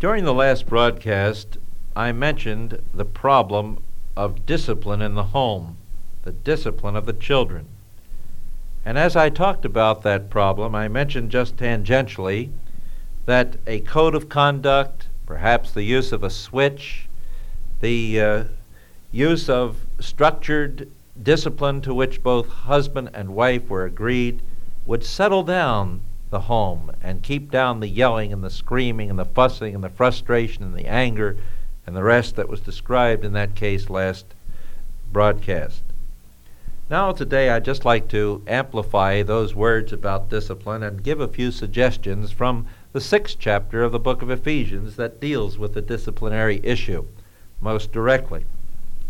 During the last broadcast, I mentioned the problem of discipline in the home, the discipline of the children. And as I talked about that problem, I mentioned just tangentially that a code of conduct, perhaps the use of a switch, the uh, use of structured discipline to which both husband and wife were agreed, would settle down the home and keep down the yelling and the screaming and the fussing and the frustration and the anger and the rest that was described in that case last broadcast. Now, today, I'd just like to amplify those words about discipline and give a few suggestions from the sixth chapter of the book of Ephesians that deals with the disciplinary issue most directly.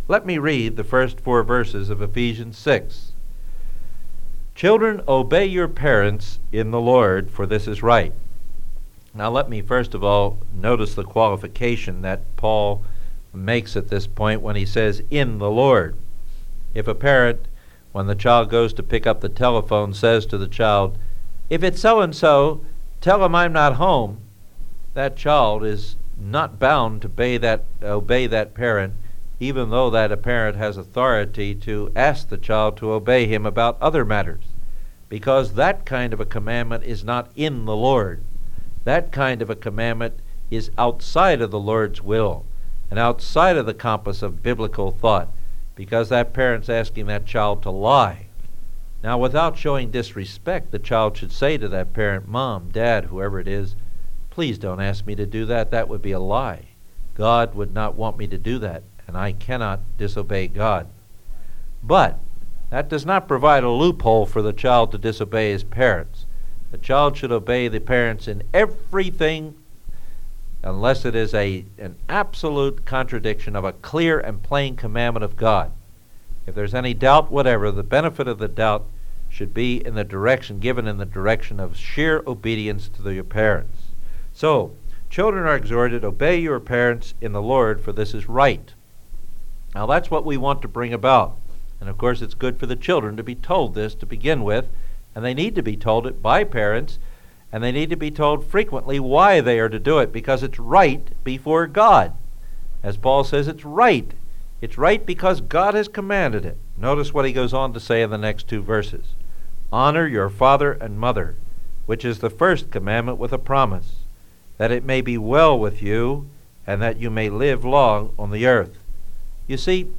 Let me read the first four verses of Ephesians 6. Children, obey your parents in the Lord, for this is right. Now, let me first of all notice the qualification that Paul makes at this point when he says, in the Lord. If a parent, when the child goes to pick up the telephone, says to the child, If it's so and so, tell him I'm not home, that child is not bound to obey that, obey that parent, even though that parent has authority to ask the child to obey him about other matters because that kind of a commandment is not in the Lord. That kind of a commandment is outside of the Lord's will and outside of the compass of biblical thought because that parent's asking that child to lie. Now, without showing disrespect, the child should say to that parent, Mom, Dad, whoever it is, please don't ask me to do that. That would be a lie. God would not want me to do that, and I cannot disobey God. But that does not provide a loophole for the child to disobey his parents. The child should obey the parents in everything unless it is a, an absolute contradiction of a clear and plain commandment of God. If there's any doubt whatever, the benefit of the doubt should be in the direction given in the direction of sheer obedience to your parents. So, children are exhorted, obey your parents in the Lord, for this is right. Now, that's what we want to bring about. And of course, it's good for the children to be told this to begin with, and they need to be told it by parents, and they need to be told frequently why they are to do it, because it's right before God. As Paul says, it's right. It's right because God has commanded it. Notice what he goes on to say in the next two verses Honor your father and mother, which is the first commandment with a promise, that it may be well with you, and that you may live long on the earth. You see,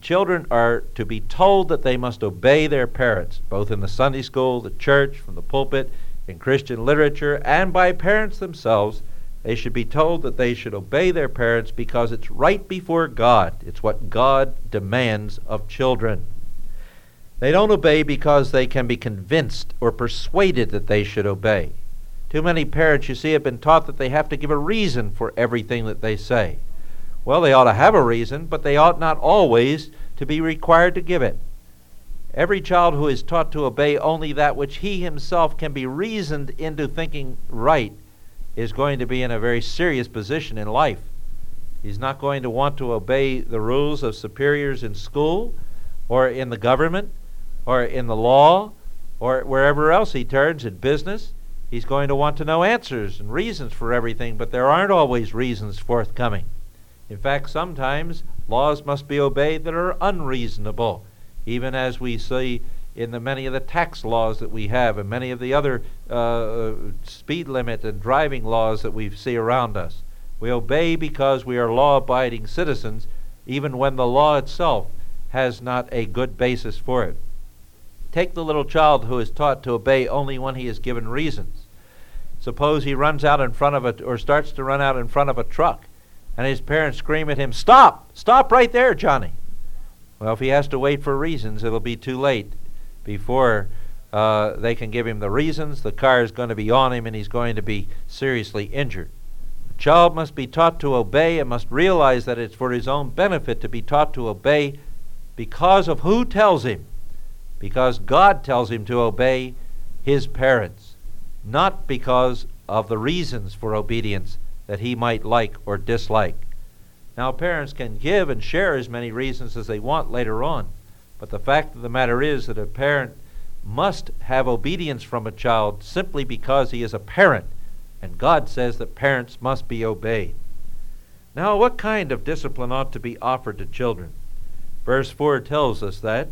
children are to be told that they must obey their parents, both in the Sunday school, the church, from the pulpit, in Christian literature, and by parents themselves. They should be told that they should obey their parents because it's right before God. It's what God demands of children. They don't obey because they can be convinced or persuaded that they should obey. Too many parents, you see, have been taught that they have to give a reason for everything that they say. Well, they ought to have a reason, but they ought not always to be required to give it. Every child who is taught to obey only that which he himself can be reasoned into thinking right is going to be in a very serious position in life. He's not going to want to obey the rules of superiors in school or in the government or in the law or wherever else he turns in business. He's going to want to know answers and reasons for everything, but there aren't always reasons forthcoming. In fact, sometimes laws must be obeyed that are unreasonable, even as we see in the many of the tax laws that we have and many of the other uh, speed limit and driving laws that we see around us. We obey because we are law abiding citizens, even when the law itself has not a good basis for it. Take the little child who is taught to obey only when he is given reasons. Suppose he runs out in front of it or starts to run out in front of a truck and his parents scream at him, Stop! Stop right there, Johnny! Well, if he has to wait for reasons, it'll be too late before uh, they can give him the reasons. The car is going to be on him and he's going to be seriously injured. The child must be taught to obey and must realize that it's for his own benefit to be taught to obey because of who tells him. Because God tells him to obey his parents, not because of the reasons for obedience that he might like or dislike. Now, parents can give and share as many reasons as they want later on, but the fact of the matter is that a parent must have obedience from a child simply because he is a parent, And God says that parents must be obeyed. Now, what kind of discipline ought to be offered to children? Verse 4 tells us that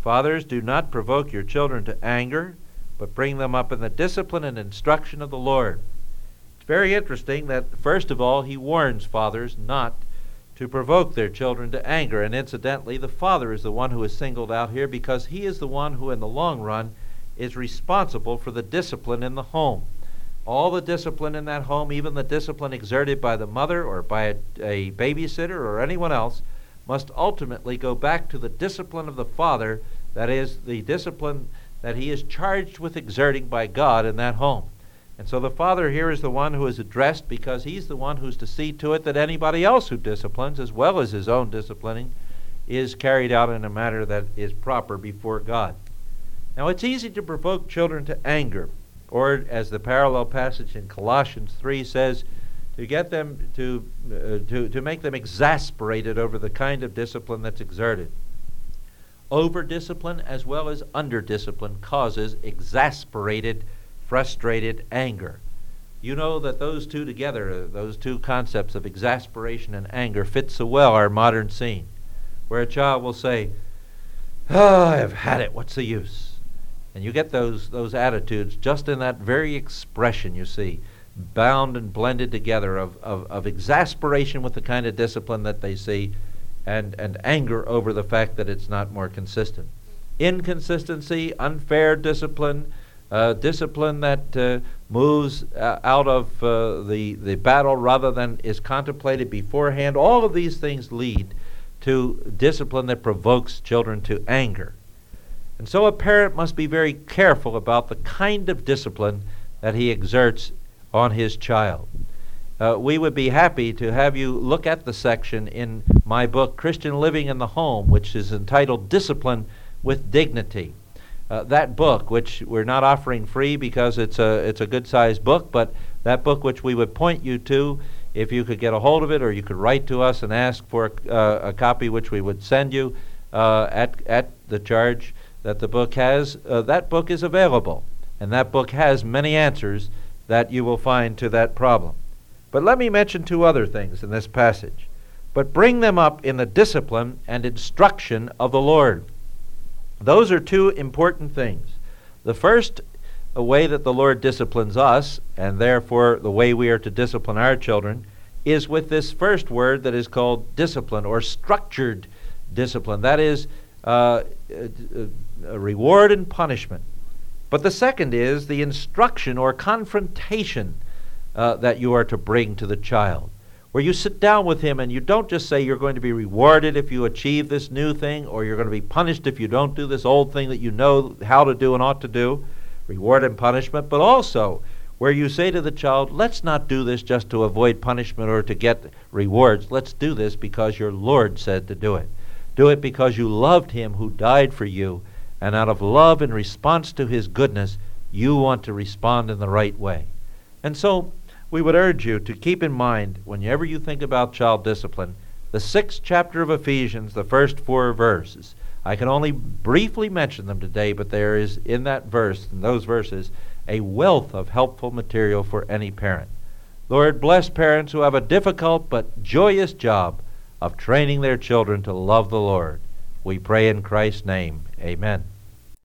Fathers, do not provoke your children to anger, but bring them up in the discipline and instruction of the Lord. It's very interesting that, first of all, he warns fathers not to provoke their children to anger. And incidentally, the father is the one who is singled out here because he is the one who, in the long run, is responsible for the discipline in the home. All the discipline in that home, even the discipline exerted by the mother or by a, a babysitter or anyone else, must ultimately go back to the discipline of the father, that is, the discipline that he is charged with exerting by God in that home. And so the father here is the one who is addressed because he's the one who's to see to it that anybody else who disciplines, as well as his own disciplining, is carried out in a manner that is proper before God. Now, it's easy to provoke children to anger, or as the parallel passage in Colossians 3 says, to get them to, uh, to, to make them exasperated over the kind of discipline that's exerted. Over discipline as well as under discipline causes exasperated, frustrated anger. You know that those two together, those two concepts of exasperation and anger, fit so well our modern scene, where a child will say, ah, Oh, I've had it, what's the use? And you get those, those attitudes just in that very expression, you see bound and blended together of, of, of exasperation with the kind of discipline that they see and, and anger over the fact that it's not more consistent. Inconsistency, unfair discipline, discipline that uh, moves uh, out of uh, the, the battle rather than is contemplated beforehand, all of these things lead to discipline that provokes children to anger. And so a parent must be very careful about the kind of discipline that he exerts on his child. Uh, we would be happy to have you look at the section in my book, Christian Living in the Home, which is entitled Discipline with Dignity. Uh, that book, which we're not offering free because it's a, it's a good sized book, but that book which we would point you to, if you could get a hold of it, or you could write to us and ask for a, uh, a copy, which we would send you uh, at, at the charge that the book has, uh, that book is available. And that book has many answers that you will find to that problem. But let me mention two other things in this passage. But bring them up in the discipline and instruction of the Lord. Those are two important things. The first, a way that the Lord disciplines us, and therefore the way we are to discipline our children, is with this first word that is called discipline or structured discipline. That is, uh, a reward and punishment. But the second is the instruction or confrontation uh, that you are to bring to the child, where you sit down with him and you don't just say you're going to be rewarded if you achieve this new thing or you're going to be punished if you don't do this old thing that you know how to do and ought to do, reward and punishment, but also where you say to the child, let's not do this just to avoid punishment or to get rewards. Let's do this because your Lord said to do it. Do it because you loved him who died for you and out of love in response to his goodness, you want to respond in the right way. And so we would urge you to keep in mind, whenever you think about child discipline, the sixth chapter of Ephesians, the first four verses. I can only briefly mention them today, but there is in that verse, in those verses, a wealth of helpful material for any parent. Lord, bless parents who have a difficult but joyous job of training their children to love the Lord. We pray in Christ's name. Amen.